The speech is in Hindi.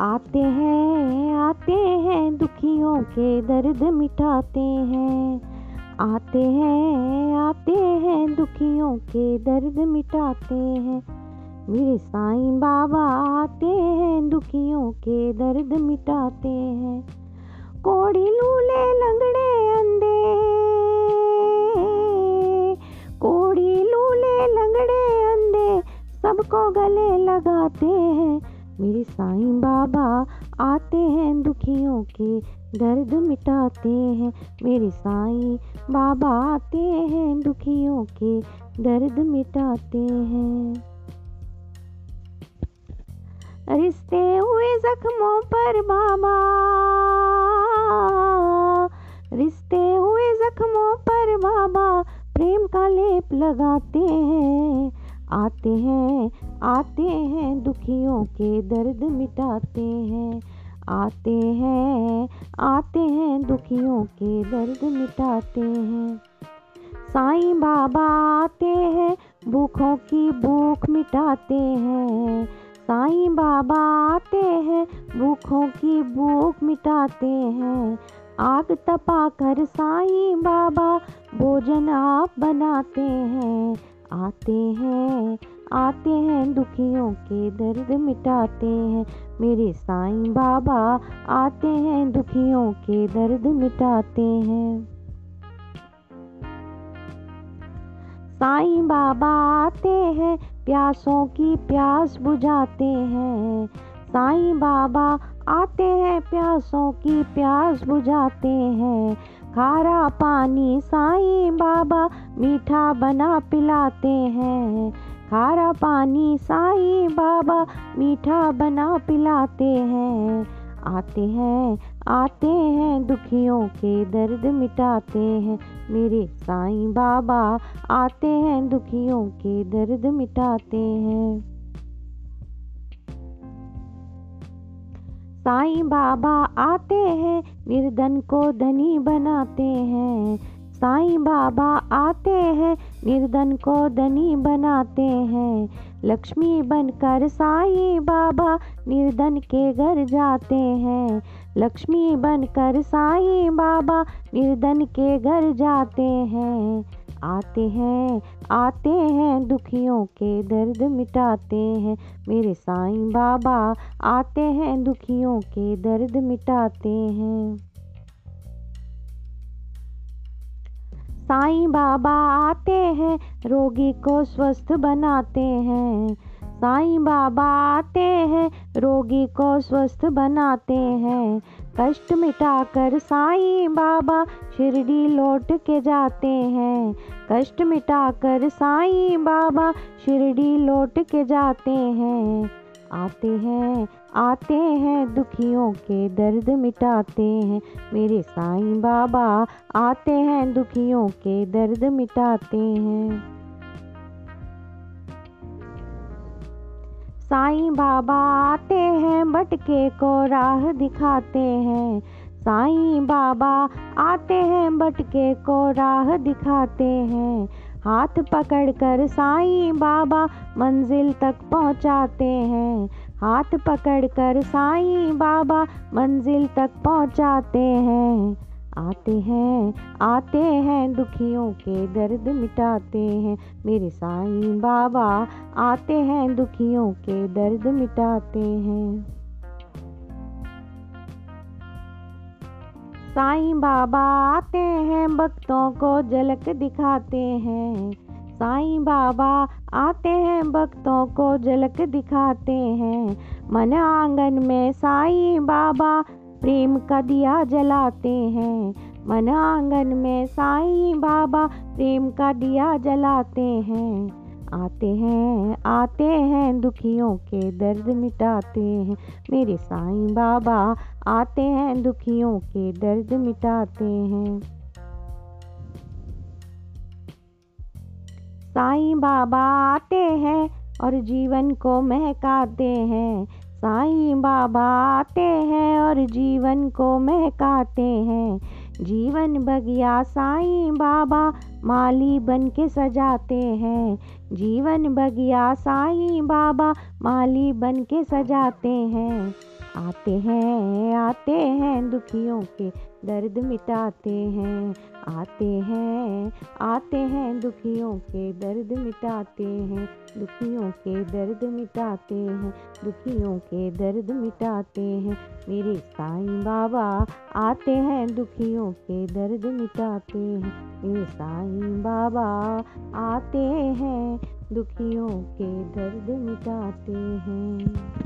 आते हैं आते हैं, दुखियों के दर्द मिटाते हैं। आते हैं आते हैं, दुखियों के दर्द मिटाते हैं। मेरे साईं बाबा आते हैं, दुखियों के दर्द मिटाते हैं। कोड़ी लूले लंगड़े अंधे, कोड़ी लूले लंगड़े अंधे, सबको गले लगाते हैं। मेरे साईं बाबा आते हैं दुखियों के दर्द मिटाते हैं। मेरे साईं बाबा आते हैं दुखियों के दर्द मिटाते हैं। रिश्ते हुए जख्मों पर बाबा, रिश्ते हुए जख्मों पर बाबा, प्रेम का लेप लगाते हैं। आते हैं आते हैं, दुखियों के दर्द मिटाते हैं। आते हैं आते हैं, दुखियों के दर्द मिटाते हैं। साईं बाबा आते हैं, भूखों की भूख मिटाते हैं। साईं बाबा आते हैं, भूखों की भूख मिटाते हैं। आग तपा कर साईं बाबा, भोजन आप बनाते हैं। आते हैं आते हैं, दुखियों के दर्द मिटाते हैं। मेरे साईं बाबा आते हैं, दुखियों के दर्द मिटाते हैं। साईं बाबा आते हैं, प्यासों की प्यास बुझाते हैं। साईं बाबा आते हैं, प्यासों की प्यास बुझाते हैं। खारा पानी साईं बाबा, मीठा बना पिलाते हैं। खारा पानी साईं बाबा मीठा बना पिलाते हैं। आते हैं आते हैं, दुखियों के दर्द मिटाते हैं। मेरे साईं बाबा आते हैं, दुखियों के दर्द मिटाते हैं। साईं बाबा आते हैं, निर्धन को धनी बनाते हैं। साईं बाबा आते हैं, निर्धन को धनी बनाते हैं। लक्ष्मी बनकर साईं बाबा निर्धन के घर जाते हैं। लक्ष्मी बनकर साईं बाबा निर्धन के घर जाते हैं। आते हैं आते हैं, दुखियों के दर्द मिटाते हैं। मेरे साईं बाबा आते हैं, दुखियों के दर्द मिटाते हैं। साईं बाबा आते हैं, रोगी को स्वस्थ बनाते हैं। साईं बाबा आते हैं, रोगी को स्वस्थ बनाते हैं। कष्ट मिटाकर साईं बाबा शिरडी लौट के जाते हैं। कष्ट मिटाकर साईं बाबा शिरडी लौट के जाते हैं। आते हैं आते हैं, दुखियों के दर्द मिटाते हैं। मेरे साईं बाबा आते हैं, दुखियों के दर्द मिटाते हैं। साईं बाबा आते हैं बटके को राह दिखाते हैं। साईं बाबा आते हैं बटके को राह दिखाते हैं। हाथ पकड़कर साईं बाबा मंजिल तक पहुंचाते हैं। हाथ पकड़कर साईं बाबा मंजिल तक पहुंचाते हैं। आते हैं आते हैं, दुखियों के दर्द मिटाते हैं। मेरे साईं बाबा आते हैं, दुखियों के दर्द मिटाते हैं। साईं बाबा आते हैं, भक्तों को झलक दिखाते हैं। साईं बाबा आते हैं, भक्तों को झलक दिखाते हैं। मन आँगन में साईं बाबा प्रेम का दिया जलाते हैं। मन आँगन में साईं बाबा प्रेम का दिया जलाते हैं। आते हैं आते हैं, दुखियों के दर्द मिटाते हैं। मेरे साईं बाबा आते हैं, दुखियों के दर्द मिटाते हैं। साईं बाबा आते हैं और जीवन को महकाते हैं। साईं बाबा आते हैं और जीवन को महकाते हैं। जीवन बगिया साईं बाबा माली बन के सजाते हैं। जीवन बगिया साईं बाबा माली बन के सजाते हैं। आते हैं आते हैं दुखियों के दर्द मिटाते हैं। आते हैं आते हैं दुखियों के दर्द मिटाते हैं। दुखियों के दर्द मिटाते हैं, दुखियों के दर्द मिटाते हैं। मेरे साईं बाबा आते हैं, दुखियों के दर्द मिटाते हैं। मेरे साईं बाबा आते हैं, दुखियों के दर्द मिटाते हैं।